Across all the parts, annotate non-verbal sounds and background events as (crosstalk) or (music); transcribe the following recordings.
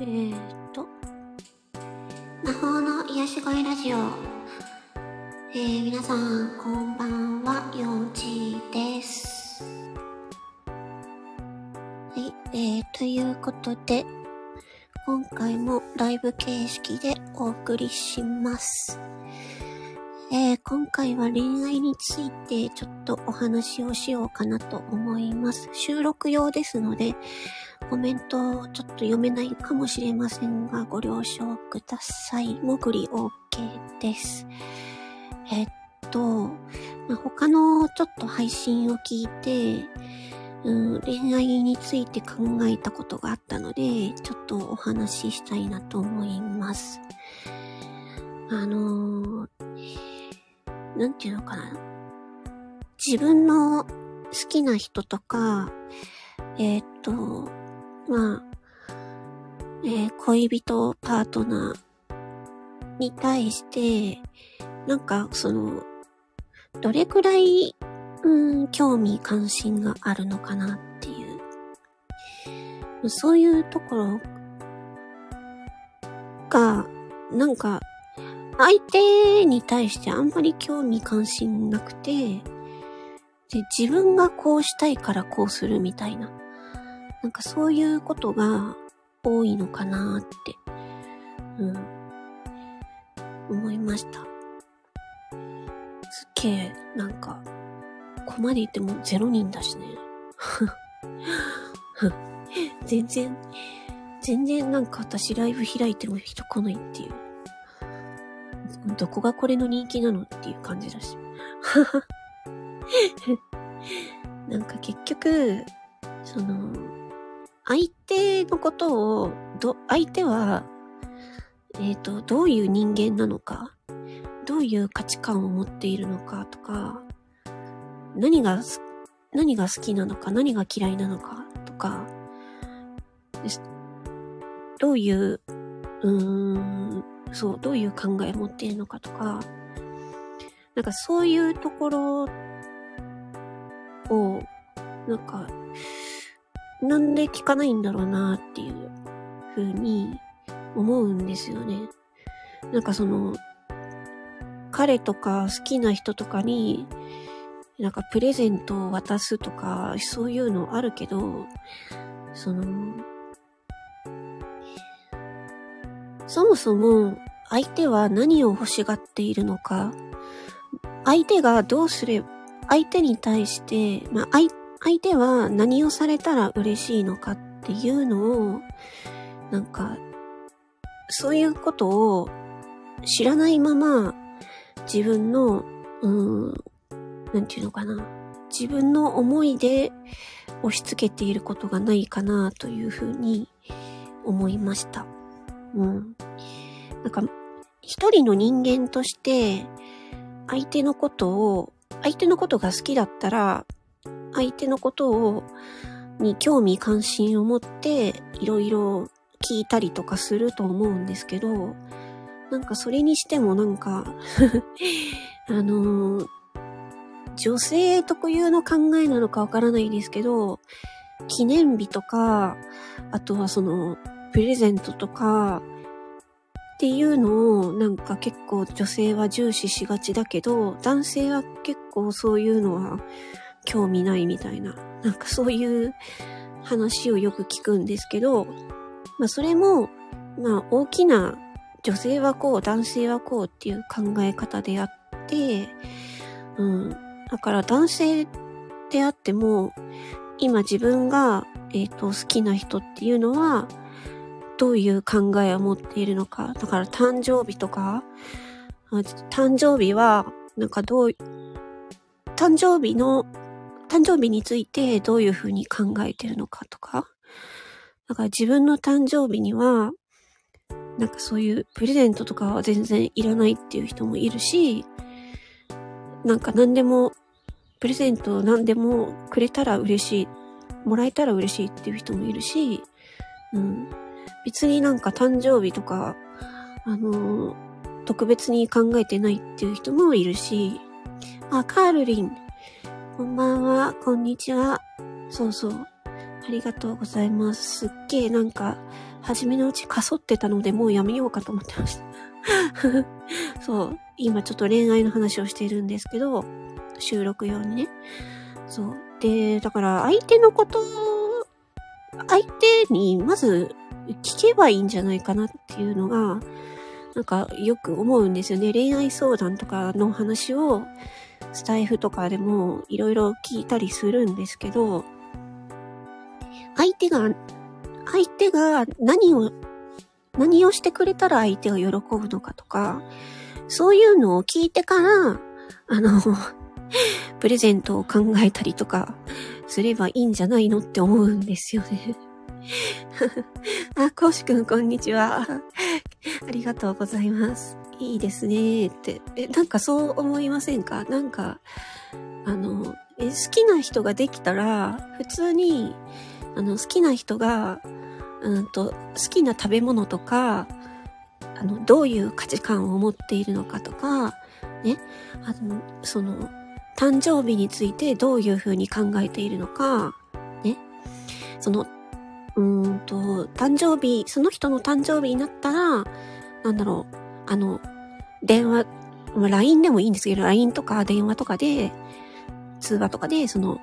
えーと、魔法の癒し声ラジオ。えー、皆さん、こんばんは、ようちです。はい、えー、ということで、今回もライブ形式でお送りします。えー、今回は恋愛についてちょっとお話をしようかなと思います。収録用ですので、コメントちょっと読めないかもしれませんが、ご了承ください。もぐり OK です。えっと、まあ、他のちょっと配信を聞いて、うん、恋愛について考えたことがあったので、ちょっとお話ししたいなと思います。あのー、なんていうのかな。自分の好きな人とか、えー、っと、まあ、えー、恋人、パートナーに対して、なんか、その、どれくらい、うん、興味関心があるのかなっていう。そういうところが、なんか、相手に対してあんまり興味関心なくて、で、自分がこうしたいからこうするみたいな。なんかそういうことが多いのかなって、うん、思いました。すっげえ、なんか、ここまで言っても0人だしね。(laughs) 全然、全然なんか私ライブ開いても人来ないっていう。どこがこれの人気なのっていう感じだし。(laughs) なんか結局、その、相手のことを、ど、相手は、えっ、ー、と、どういう人間なのか、どういう価値観を持っているのかとか、何が、何が好きなのか、何が嫌いなのかとか、どういう、うーん、そう、どういう考えを持っているのかとか、なんかそういうところを、なんか、なんで聞かないんだろうなっていう風に思うんですよね。なんかその、彼とか好きな人とかに、なんかプレゼントを渡すとか、そういうのあるけど、その、そもそも相手は何を欲しがっているのか、相手がどうすれば、相手に対して、まあ、相相手は何をされたら嬉しいのかっていうのを、なんか、そういうことを知らないまま、自分の、うん、なんていうのかな。自分の思いで押し付けていることがないかなというふうに思いました。うん。なんか、一人の人間として、相手のことを、相手のことが好きだったら、相手のことを、に興味関心を持って、いろいろ聞いたりとかすると思うんですけど、なんかそれにしてもなんか (laughs) あのー、女性特有の考えなのかわからないですけど、記念日とか、あとはその、プレゼントとか、っていうのをなんか結構女性は重視しがちだけど、男性は結構そういうのは興味ないみたいな、なんかそういう話をよく聞くんですけど、まあそれも、まあ大きな女性はこう、男性はこうっていう考え方であって、うん。だから男性であっても、今自分が、えっ、ー、と、好きな人っていうのは、どういう考えを持っているのか。だから誕生日とか、誕生日は、なんかどう、誕生日の誕生日についてどういうふうに考えてるのかとか。だから自分の誕生日には、なんかそういうプレゼントとかは全然いらないっていう人もいるし、なんか何でも、プレゼント何でもくれたら嬉しい、もらえたら嬉しいっていう人もいるし、うん。別になんか誕生日とか、あのー、特別に考えてないっていう人もいるし、あ、カールリン、こんばんは、こんにちは。そうそう。ありがとうございます。すっげえなんか、初めのうちかそってたので、もうやめようかと思ってました。(laughs) そう。今ちょっと恋愛の話をしているんですけど、収録用にね。そう。で、だから相手のこと、相手にまず聞けばいいんじゃないかなっていうのが、なんかよく思うんですよね。恋愛相談とかの話をスタイフとかでもいろいろ聞いたりするんですけど、相手が、相手が何を、何をしてくれたら相手が喜ぶのかとか、そういうのを聞いてから、あの、(laughs) プレゼントを考えたりとかすればいいんじゃないのって思うんですよね。(laughs) あ、コウシくん、こんにちは。(laughs) ありがとうございます。いいですねって。え、なんかそう思いませんか？なんか、あの、え、好きな人ができたら、普通に、あの、好きな人が、うんと、好きな食べ物とか、あの、どういう価値観を持っているのかとか、ね、あの、その、誕生日についてどういうふうに考えているのか、ね、その、うんと、誕生日、その人の誕生日になったら、なんだろう、あの、電話、まあ、LINE でもいいんですけど、LINE とか電話とかで、通話とかで、その、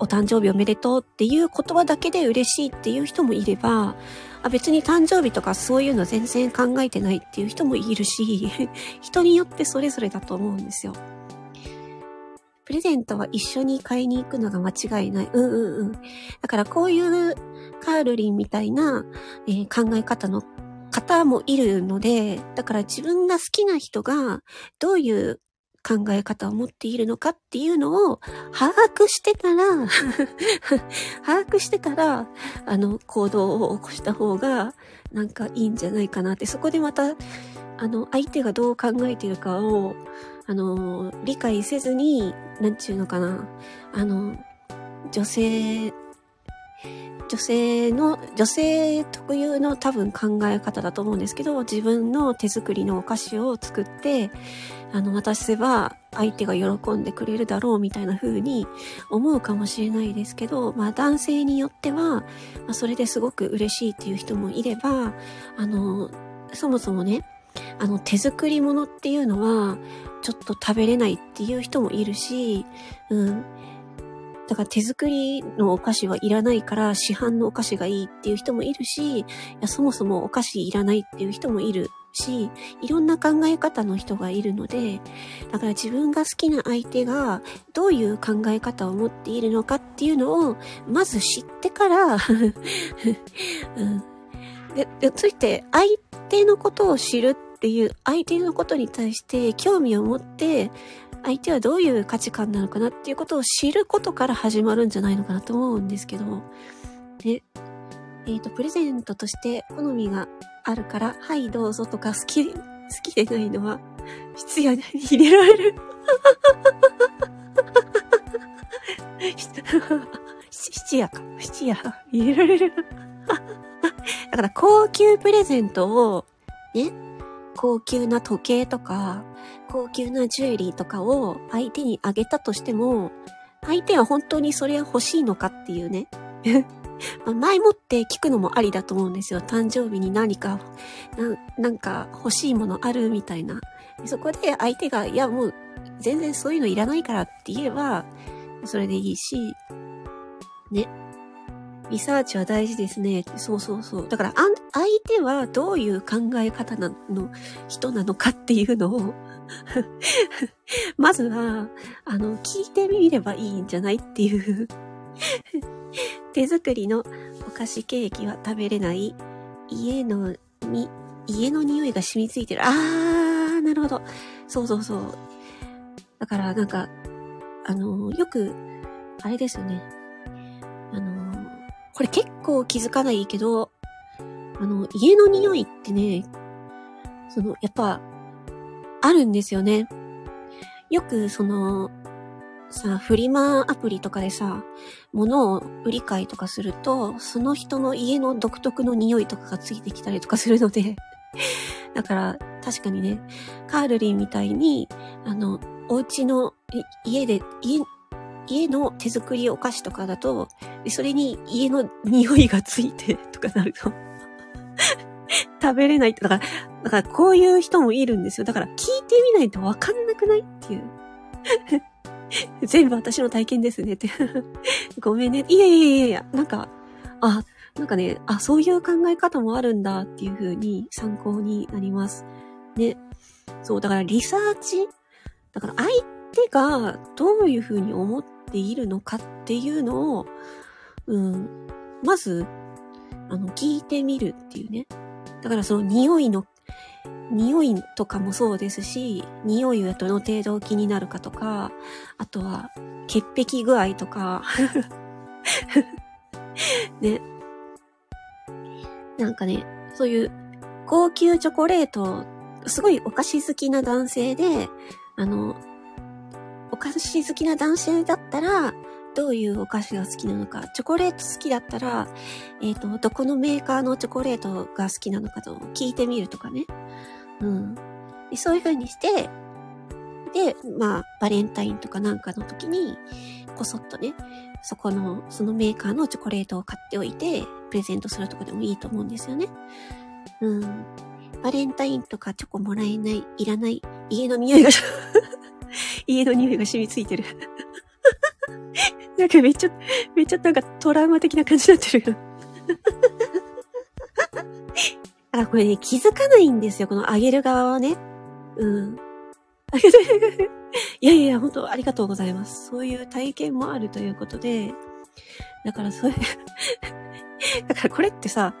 お誕生日おめでとうっていう言葉だけで嬉しいっていう人もいれば、あ別に誕生日とかそういうの全然考えてないっていう人もいるし、(laughs) 人によってそれぞれだと思うんですよ。プレゼントは一緒に買いに行くのが間違いない。うんうんうん。だからこういうカールリンみたいな、えー、考え方の方もいるので、だから自分が好きな人がどういう考え方を持っているのかっていうのを把握してから (laughs) 把握してから、あの、行動を起こした方が、なんかいいんじゃないかなって、そこでまた、あの、相手がどう考えているかを、あの、理解せずに、なんちゅうのかな、あの、女性女性の、女性特有の多分考え方だと思うんですけど、自分の手作りのお菓子を作って、あの、渡せば相手が喜んでくれるだろうみたいな風に思うかもしれないですけど、まあ男性によっては、まあそれですごく嬉しいっていう人もいれば、あの、そもそもね、あの手作り物っていうのはちょっと食べれないっていう人もいるし、うん。だから手作りのお菓子はいらないから市販のお菓子がいいっていう人もいるし、いやそもそもお菓子いらないっていう人もいるし、いろんな考え方の人がいるので、だから自分が好きな相手がどういう考え方を持っているのかっていうのをまず知ってから (laughs) うん、で、で、ついて相手のことを知るっていう相手のことに対して興味を持って相手はどういう価値観なのかなっていうことを知ることから始まるんじゃないのかなと思うんですけど、で、えっ、ー、と、プレゼントとして好みがあるから、はいどうぞとか好き、好きでないのは、質屋に入れられる。七夜か。七夜入れられる。だから高級プレゼントを、ね、高級な時計とか、高級なジュエリーとかを相手にあげたとしても、相手は本当にそれは欲しいのかっていうね。(laughs) 前もって聞くのもありだと思うんですよ。誕生日に何か、ななんか欲しいものあるみたいな。そこで相手が、いやもう全然そういうのいらないからって言えば、それでいいし、ね。リサーチは大事ですね。そうそうそう。だから、相手はどういう考え方なの、人なのかっていうのを (laughs) まずは、あの、聞いてみればいいんじゃないっていう (laughs) 手作りのお菓子ケーキは食べれない。家のに、家の匂いが染みついてる。あー、なるほど。そうそうそう。だからなんか、あの、よく、あれですよね。これ結構気づかないけど、あの、家の匂いってね、その、やっぱ、あるんですよね。よく、その、さ、フリマアプリとかでさ、物を売り買いとかすると、その人の家の独特の匂いとかがついてきたりとかするので (laughs) だから、確かにね、カールリンみたいに、あの、お家の、家で、家、家の手作りお菓子とかだと、それに家の匂いがついて (laughs) とかなると (laughs) 食べれないって、だから、だからこういう人もいるんですよ。だから聞いてみないとわかんなくないっていう。(laughs) 全部私の体験ですねってごめんね。いやいやいやいや、なんか、あ、なんかね、あ、そういう考え方もあるんだっていう風に参考になります。ね。そう、だからリサーチだから相手がどういう風に思ってているのかっていうのを、うん、まず、あの、聞いてみるっていうね。だからその匂いの、匂いとかもそうですし、匂いはどの程度気になるかとか、あとは、潔癖具合とか、(laughs) ね。なんかね、そういう高級チョコレート、すごいお菓子好きな男性で、あの、お菓子好きな男性だったら、どういうお菓子が好きなのか、チョコレート好きだったら、えっ、ー、と、どこのメーカーのチョコレートが好きなのかと聞いてみるとかね。うん。でそういう風にして、で、まあ、バレンタインとかなんかの時に、こそっとね、そこの、そのメーカーのチョコレートを買っておいて、プレゼントするとかでもいいと思うんですよね。うん。バレンタインとかチョコもらえない、いらない、家の匂いが家の匂いが染みついてるなんかめっちゃ、めっちゃなんかトラウマ的な感じになってる。あ、これね、気づかないんですよ、このあげる側はね。うん。あげるいやいや、本当ありがとうございます。そういう体験もあるということで、だからそれ (laughs) だからこれってさ、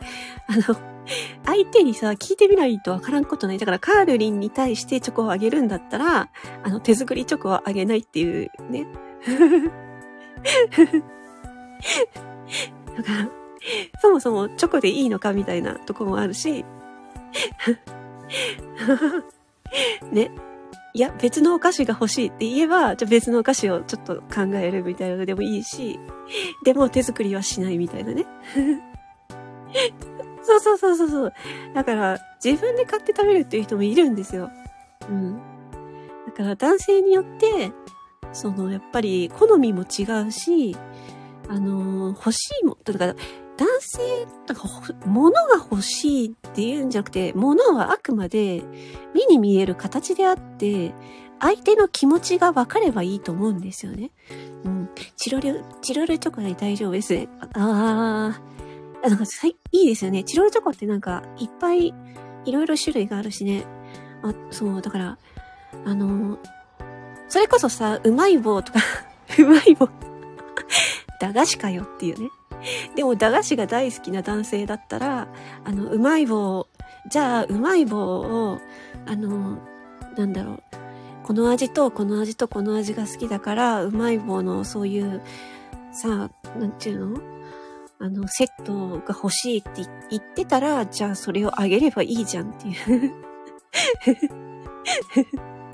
あの、相手にさ、聞いてみないとわからんことない。だからカールリンに対してチョコをあげるんだったら、あの、手作りチョコはあげないっていうね。(laughs) だから、そもそもチョコでいいのかみたいなとこもあるし、(laughs) ね。いや、別のお菓子が欲しいって言えば、じゃ別のお菓子をちょっと考えるみたいなのでもいいし、でも手作りはしないみたいなね。そうそうそうそうそう。だから、自分で買って食べるっていう人もいるんですよ。うん。だから男性によって、その、やっぱり好みも違うし、あのー、欲しいも、だから、男性、だか、物が欲しいっていうんじゃなくて、物はあくまで目に見える形であって、相手の気持ちが分かればいいと思うんですよね。うん。チロル、チロルチョコで大丈夫ですね。ああ、なんか、いいですよね。チロルチョコってなんか、いっぱい、いろいろ種類があるしね。あ、そう、だから、あのそれこそさ、うまい棒とか (laughs) うまい棒駄菓子かよっていうね。でも駄菓子が大好きな男性だったら、あの、うまい棒、じゃあ、うまい棒を、あの、なんだろう、この味とこの味とこの味が好きだから、うまい棒のそういう、さ、なんていうの？あの、セットが欲しいって言ってたら、じゃあそれをあげればいいじゃんっていう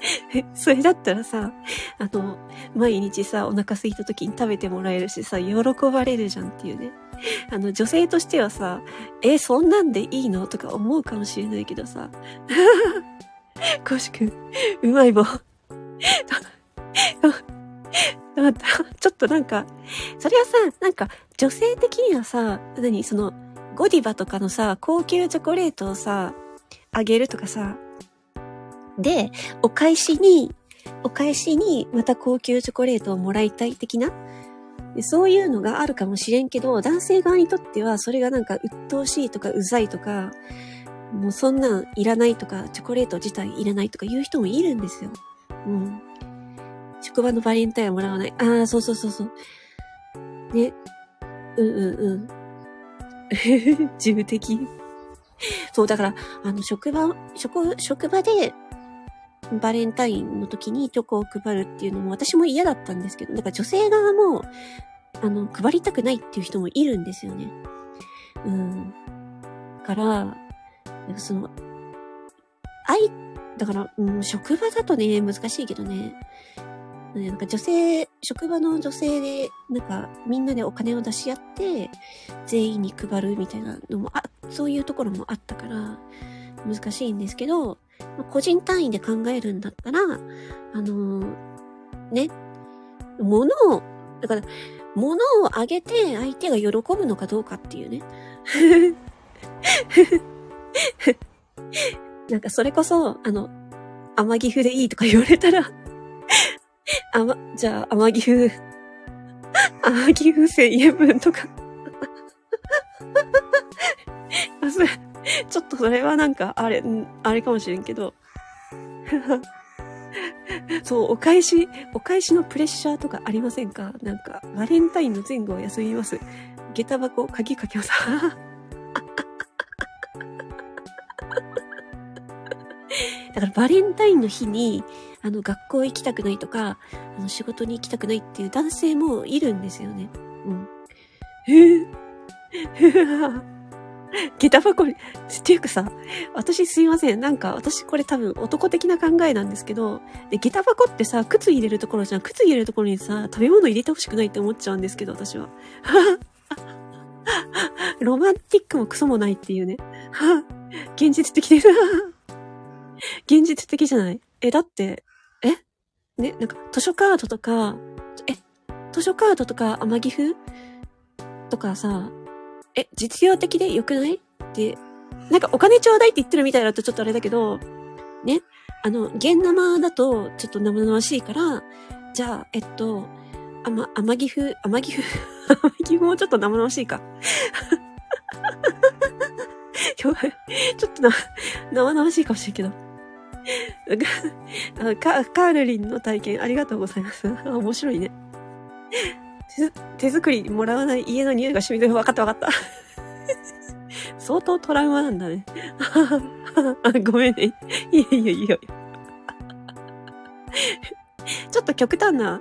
(laughs) それだったらさ、あの、毎日さ、お腹空いた時に食べてもらえるしさ、喜ばれるじゃんっていうね。あの、女性としてはさ、え、そんなんでいいのとか思うかもしれないけどさ。(laughs) コシくん、うまい棒。(laughs) ちょっとなんか、それはさ、なんか、女性的にはさ、何その、ゴディバとかのさ、高級チョコレートをさ、あげるとかさ、で、お返しに、お返しにまた高級チョコレートをもらいたい的な？そういうのがあるかもしれんけど、男性側にとってはそれがなんか鬱陶しいとかうざいとか、もうそんなんいらないとか、チョコレート自体いらないとか言う人もいるんですよ。うん。職場のバレンタインはもらわない。ああ、そうそうそうそう。ね。うんうんうん。(laughs) 事務的。そう、だから、あの、職場、職、職場でバレンタインの時にチョコを配るっていうのも私も嫌だったんですけど、だから女性側も、あの、配りたくないっていう人もいるんですよね。うん。から、その、愛、だから、うん、職場だとね、難しいけどね、なんか女性、職場の女性で、なんかみんなでお金を出し合って、全員に配るみたいなのも、あ、そういうところもあったから、難しいんですけど、個人単位で考えるんだったら、あのー、ね、物を、だから、物をあげて相手が喜ぶのかどうかっていうね。(laughs) なんかそれこそ、あの、甘岐阜でいいとか言われたら、あま、じゃあ甘岐阜、甘岐阜1000円分とか、ちょっとそれはなんか、あれ、あれかもしれんけど。そう、お返し、お返しのプレッシャーとかありませんか？なんか、バレンタインの前後を休みます。下駄箱、鍵かけます。だからバレンタインの日に、あの、学校行きたくないとか、あの、仕事に行きたくないっていう男性もいるんですよね。うん。へえ。(laughs) 下駄箱に、っていうかさ、私すいません。なんか、私これ多分男的な考えなんですけど、で、下駄箱ってさ、靴入れるところじゃん。靴入れるところにさ、食べ物入れてほしくないって思っちゃうんですけど、私は。(laughs) ロマンティックもクソもないっていうね。(laughs) 現実的です。現実的じゃないえ、だって、ね、なんか、図書カードとか、え、図書カードとか、天岐阜とかさ、え、実用的で良くない？って、なんかお金ちょうだいって言ってるみたいだとちょっとあれだけど、ね、あの、現生だとちょっと生々しいから、じゃあ、えっと、あま、天岐阜、天岐阜、天岐阜もちょっと生々しいか。(laughs) ちょっとな、生々しいかもしれんけど。(laughs) カカールリンの体験ありがとうございます。(laughs) 面白いね。手作りもらわない家の匂いが染みてる。わかったわかった。(laughs) 相当トラウマなんだね。ごめんね。いやいやいや。ちょっと極端な、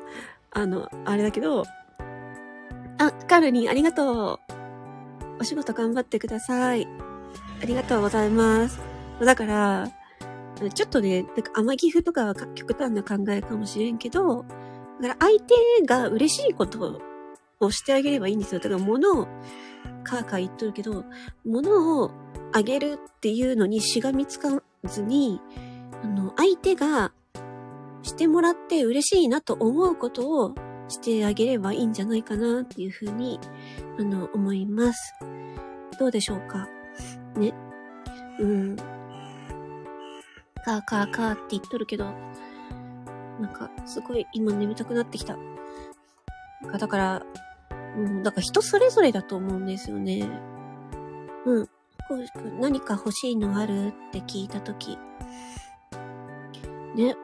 あの、あれだけど、あ、カールリンありがとう。お仕事頑張ってください。ありがとうございます。だから、ちょっとね、なんか甘岐阜とかは極端な考えかもしれんけど、だから相手が嬉しいことをしてあげればいいんですよ。だから物を、カーカー言っとるけど、物をあげるっていうのにしがみつかずに、あの、相手がしてもらって嬉しいなと思うことをしてあげればいいんじゃないかなっていうふうに、あの、思います。どうでしょうか？ね。うん。カーカーカーって言っとるけど、なんか、すごい今眠たくなってきた。なんかだから、うん、だから人それぞれだと思うんですよね。うん。こう何か欲しいのあるって聞いたとき。ね。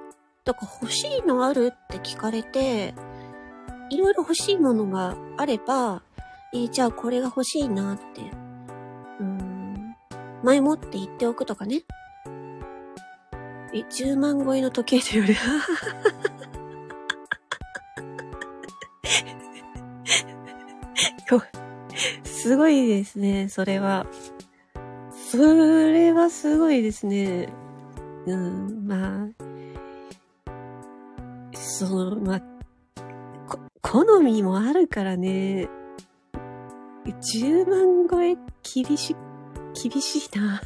だから欲しいのあるって聞かれて、いろいろ欲しいものがあれば、えー、じゃあこれが欲しいなって、うん、前もって言っておくとかね。え、10万超えの時計と (laughs) いうより、すごいですね、それは。それはすごいですね。うん、まあ、その、まあ、こ好みもあるからね。10万超え厳し、厳しいな。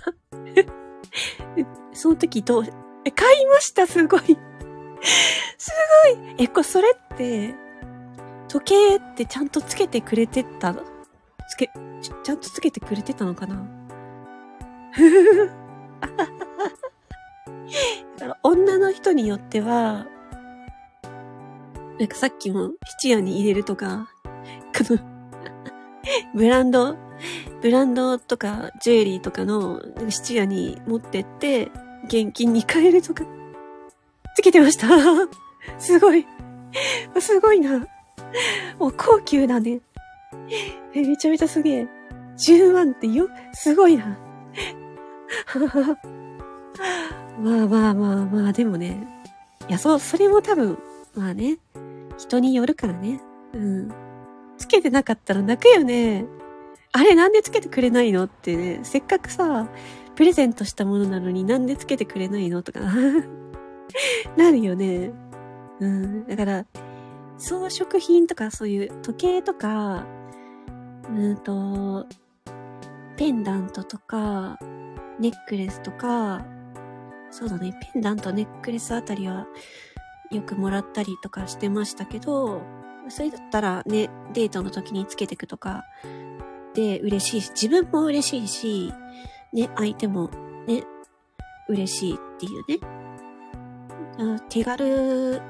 (laughs) その時どう、え、買いましたすごい。すごい。え、これ、それって、時計ってちゃんとつけてくれてた？つけ、ちゃんとつけてくれてたのかな？ふふふだから女の人によっては、なんかさっきも質屋に入れるとか、このブランド、ブランドとかジュエリーとかの質屋に持ってって現金に変えるとか、つけてました。(laughs) すごい。(laughs) すごいな。もう高級だね。めちゃめちゃすげえ。10万ってよ、すごいな。(laughs) まあまあまあまあ、でもね。いや、そう、それも多分、まあね。人によるからね。うん。つけてなかったら泣くよね。あれなんでつけてくれないのってね、せっかくさ、プレゼントしたものなのになんでつけてくれないの？とか (laughs) なるよね。うん。だから、装飾品とかそういう時計とか、うんと、ペンダントとか、ネックレスとか、そうだね、ペンダント、ネックレスあたりはよくもらったりとかしてましたけど、それだったらね、デートの時につけてくとかで嬉しいし、自分も嬉しいし、ね、相手もね、嬉しいっていうね。手軽、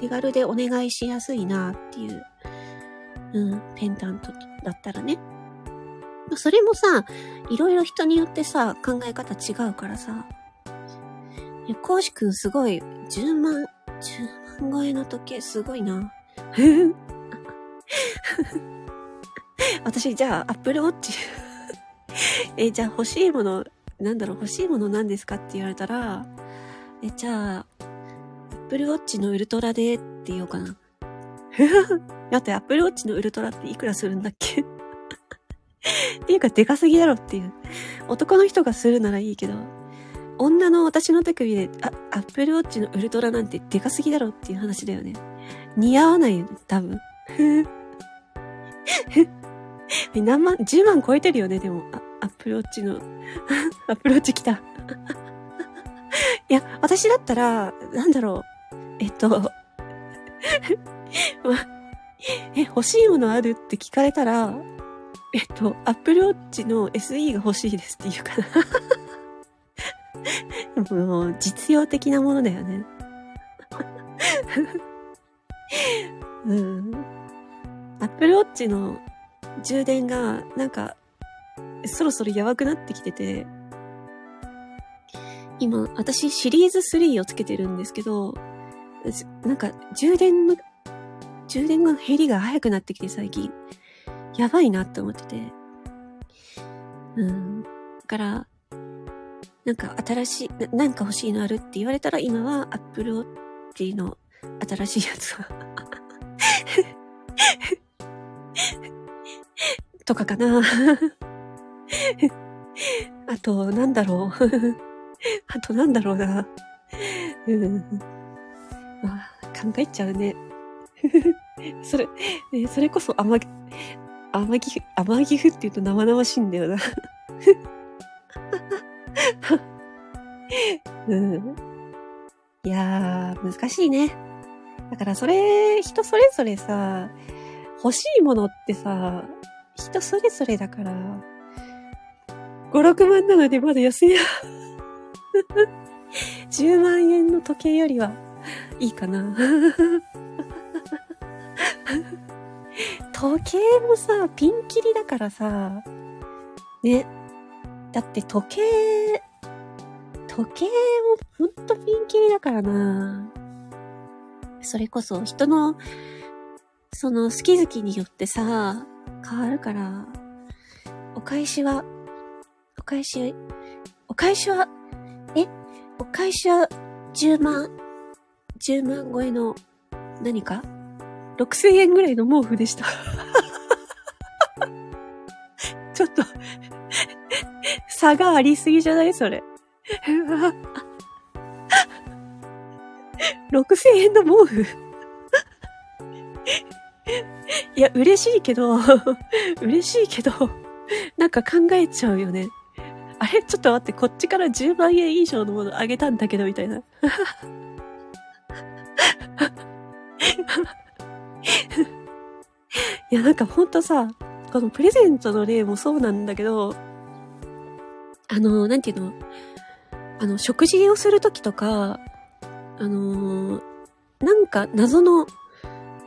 手軽でお願いしやすいなっていう、うん、ペンダントだったらね。それもさ、いろいろ人によってさ、考え方違うからさ。いや、コウジくんすごい、10万、10万超えの時計すごいな。(laughs) 私、じゃあ、アップルウォッチ (laughs) え、じゃあ欲しいもの、なんだろう、欲しいもの何ですかって言われたら、え、じゃあ、アップルウォッチのウルトラでって言おうかな。(laughs) だって、アップルウォッチのウルトラっていくらするんだっけ？(laughs) っていうか、でかすぎだろっていう。男の人がするならいいけど、女の私の手首で、あ、アップルウォッチのウルトラなんてでかすぎだろっていう話だよね。似合わないよね、多分。何万、10万超えてるよね、でも。あアップルウォッチの、(laughs) アップルウォッチ来た。(laughs) いや、私だったら、なんだろう。えっと、(laughs) ま、え、欲しいものあるって聞かれたら、えっと、アップルウォッチの SE が欲しいですって言うかな。もう、実用的なものだよね。うん。アップルウォッチの充電が、なんか、そろそろやばくなってきてて、今、私シリーズ3をつけてるんですけど、なんか、充電の、充電の減りが早くなってきて最近。やばいなって思ってて。うん。だから、なんか新しい、ななんか欲しいのあるって言われたら今は Apple Watch の新しいやつが (laughs) とかかな (laughs) あと、なんだろう (laughs) あと、なんだろうなうん。まあ、考えちゃうね。(laughs) それ、えそれこそ甘、甘ぎ、甘ぎふって言うと生々しいんだよな。うん。いやー、難しいね。だからそれ、人それぞれさ、欲しいものってさ、人それぞれだから、5、6万なのでまだ安いな。(laughs) 10万円の時計よりはいいかな。時計もさ、ピンキリだからさ、ね。だって時計、時計もほんとピンキリだからな。それこそ人の、その好き好きによってさ、変わるから、お返しは、お返し、お返しは、え？お返しは10万、10万超えの何か？6000円ぐらいの毛布でした。(laughs) ちょっと差がありすぎじゃないそれ。(laughs) 6000円の毛布いや、嬉しいけど、嬉しいけど、なんか考えちゃうよね。あれ？ちょっと待って、こっちから10万円以上のものあげたんだけど、みたいな。(laughs) いや、なんかほんとさ、このプレゼントの例もそうなんだけど、あの、なんていうの？あの、食事をするときとか、あのー、なんか謎の、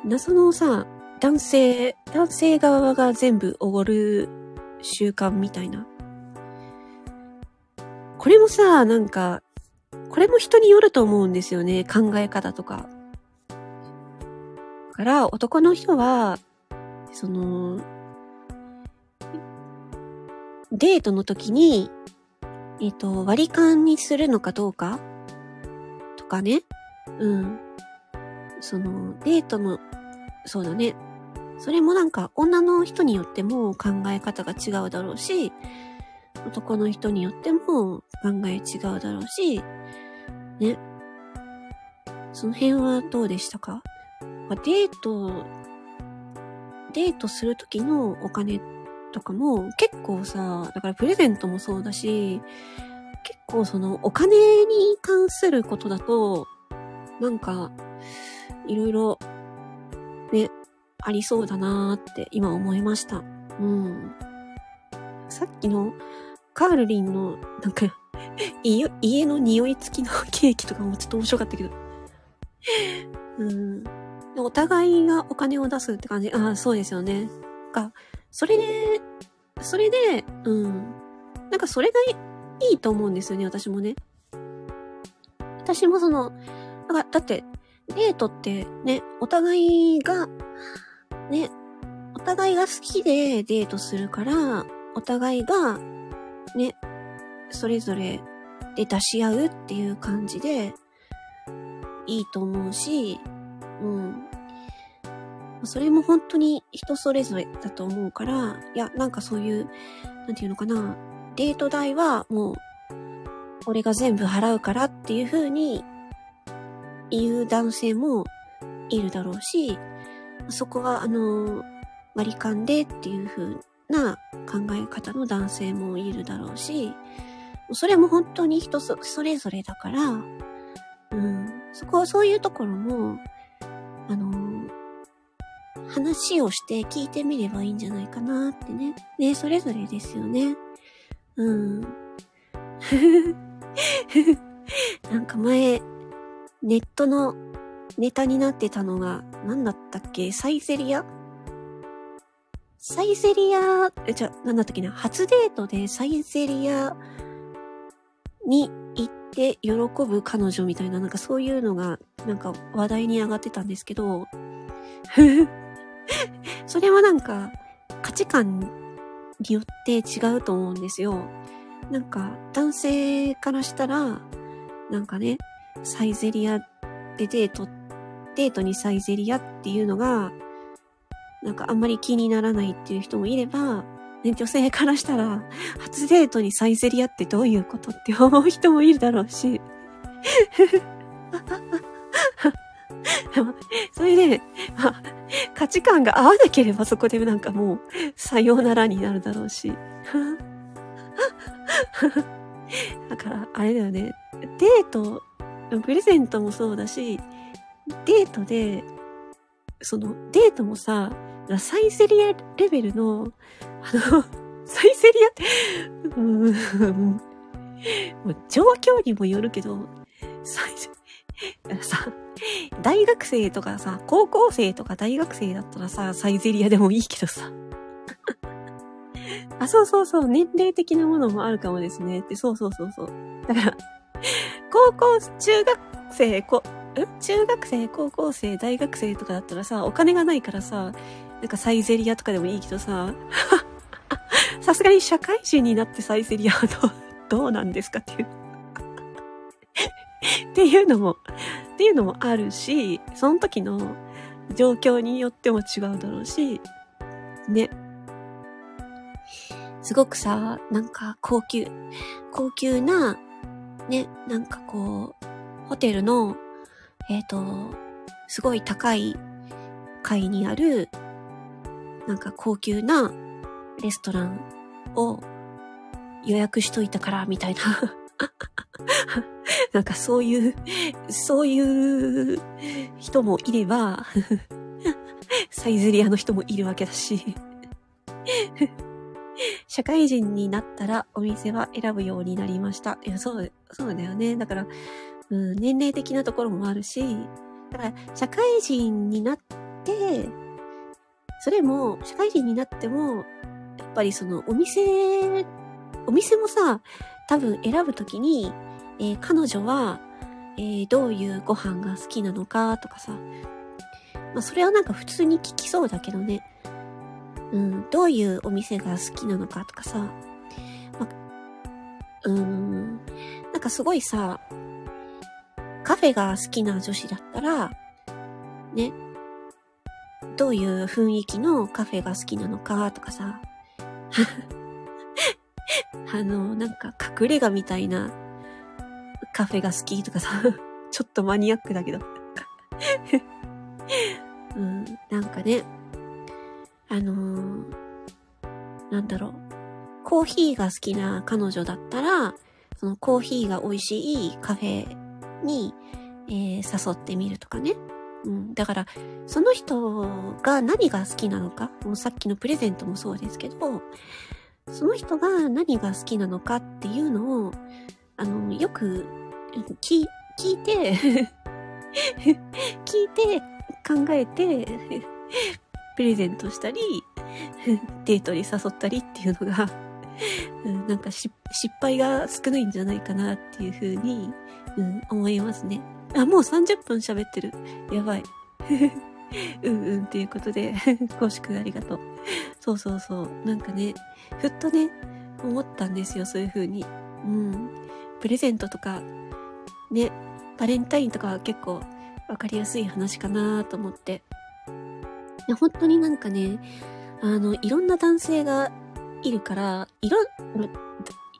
謎のさ、男性、男性側が全部おごる習慣みたいな。これもさ、なんか、これも人によると思うんですよね。考え方とか。だから、男の人は、その、デートの時に、えっ、ー、と、割り勘にするのかどうか？とかね。うん。その、デートの、そうだね。それもなんか、女の人によっても考え方が違うだろうし、男の人によっても考え違うだろうし、ね。その辺はどうでしたか？デート、デートするときのお金とかも結構さ、だからプレゼントもそうだし、結構そのお金に関することだと、なんか、いろいろ、ね、ありそうだなーって今思いました。うん。さっきのカールリンの、なんか、家の匂い付きのケーキとかもちょっと面白かったけど。うん。お互いがお金を出すって感じ。ああ、そうですよね。か、それで、それで、うん。なんかそれがいいと思うんですよね、私もね。私もその、だだって、デートってね、お互いが、ね、お互いが好きでデートするから、お互いが、ね、それぞれで出し合うっていう感じで、いいと思うし、うん。それも本当に人それぞれだと思うから、いや、なんかそういう、なんていうのかな、デート代はもう、俺が全部払うからっていう風に言う男性もいるだろうし、そこは、あの、割り勘でっていう風な考え方の男性もいるだろうし、それも本当に人それぞれだから、うん、そこはそういうところも、あの、話をして聞いてみればいいんじゃないかなってね。ね、それぞれですよね。うん。(laughs) なんか前、ネットのネタになってたのが、何だったっけ？サイゼリア？サイゼリア、え、じゃ、なんだったっけな？初デートでサイゼリアに行って喜ぶ彼女みたいな、なんかそういうのが、なんか話題に上がってたんですけど、(laughs) それはなんか価値観によって違うと思うんですよ。なんか男性からしたら、なんかね、サイゼリアでデート、デートにサイゼリアっていうのが、なんかあんまり気にならないっていう人もいれば、ね、女性からしたら、初デートにサイゼリアってどういうことって思う人もいるだろうし。(laughs) それで、まあ、価値観が合わなければそこでなんかもう、さようならになるだろうし。(laughs) だから、あれだよね。デート、プレゼントもそうだし、デートで、その、デートもさ、サイゼリアレベルの、あの、(laughs) サイゼリアって、うん、もう状況にもよるけど、サイゼ、さ、大学生とかさ、高校生とか大学生だったらさ、サイゼリアでもいいけどさ。(laughs) あ、そうそうそう、年齢的なものもあるかもですね。って、そうそうそうそう。だから、高校、中学生、こ、中学生、高校生、大学生とかだったらさ、お金がないからさ、なんかサイゼリアとかでもいいけどさ、(laughs) さすがに社会人になってサイゼリアは、どうなんですかっていう。(laughs) っていうのも、っていうのもあるし、その時の状況によっても違うだろうし、ね。すごくさ、なんか高級、高級な、ね、なんかこう、ホテルの、えっ、ー、と、すごい高い階にある、なんか高級なレストランを予約しといたから、みたいな (laughs) なんかそういう、そういう人もいれば、(laughs) サイゼリアの人もいるわけだし、(laughs) 社会人になったらお店は選ぶようになりました。いや、そう、そうだよね。だから、うん、年齢的なところもあるし、だから、社会人になって、それも、社会人になっても、やっぱりその、お店、お店もさ、多分選ぶときに、えー、彼女は、えー、どういうご飯が好きなのかとかさ、まあ、それはなんか普通に聞きそうだけどね。うん、どういうお店が好きなのかとかさ、まうん、なんかすごいさ、カフェが好きな女子だったら、ね、どういう雰囲気のカフェが好きなのかとかさ、(laughs) あの、なんか隠れ家みたいなカフェが好きとかさ、(laughs) ちょっとマニアックだけど。(laughs) うん、なんかね、あのー、なんだろう。コーヒーが好きな彼女だったら、そのコーヒーが美味しいカフェに、えー、誘ってみるとかね。うん。だから、その人が何が好きなのか、もうさっきのプレゼントもそうですけど、その人が何が好きなのかっていうのを、あの、よく、聞、いて聞いて、(laughs) 考えて、プレゼントしたり、デートに誘ったりっていうのが、なんか失敗が少ないんじゃないかなっていうふうに、うん、思いますね。あ、もう30分喋ってる。やばい。(laughs) うんうんっていうことで、(laughs) 公式ありがとう。そうそうそう。なんかね、ふっとね、思ったんですよ、そういう風に。うん。プレゼントとか、ね、バレンタインとかは結構わかりやすい話かなと思って。いや、本当になんかね、あの、いろんな男性がいるから、いろ、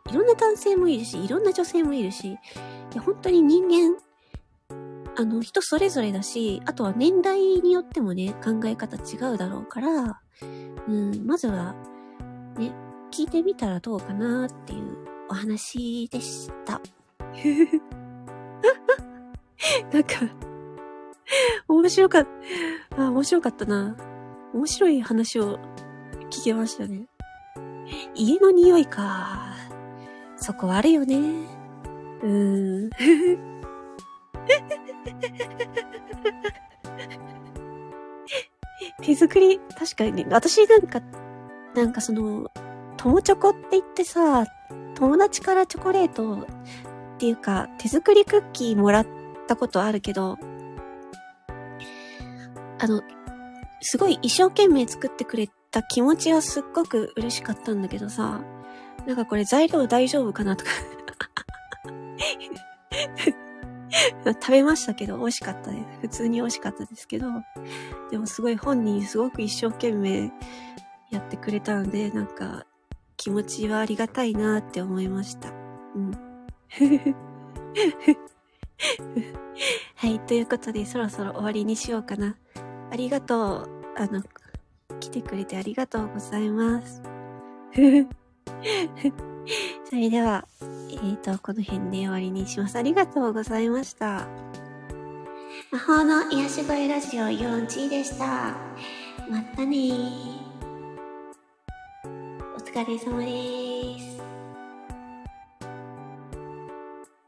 いろんな男性もいるし、いろんな女性もいるし、いや、本当に人間、あの、人それぞれだし、あとは年代によってもね、考え方違うだろうから、うん、まずは、ね、聞いてみたらどうかなっていうお話でした。(laughs) なんか、面白かった、あ、面白かったな。面白い話を聞けましたね。家の匂いか。そこあるよね。うん。手作り、確かにね、私なんか、なんかその、友チョコって言ってさ、友達からチョコレートっていうか、手作りクッキーもらったことあるけど、あの、すごい一生懸命作ってくれた気持ちはすっごく嬉しかったんだけどさ、なんかこれ材料大丈夫かなとか (laughs) 食べましたけど、美味しかったです。普通に美味しかったですけど、でもすごい本人すごく一生懸命やってくれたので、なんか気持ちはありがたいなって思いました。うん。(laughs) はい、ということでそろそろ終わりにしようかな。ありがとう。あの、来てくれてありがとうございます。(laughs) (laughs) それでは、えっ、ー、と、この辺で終わりにします。ありがとうございました。魔法の癒し声ラジオ4チでした。またねお疲れ様です。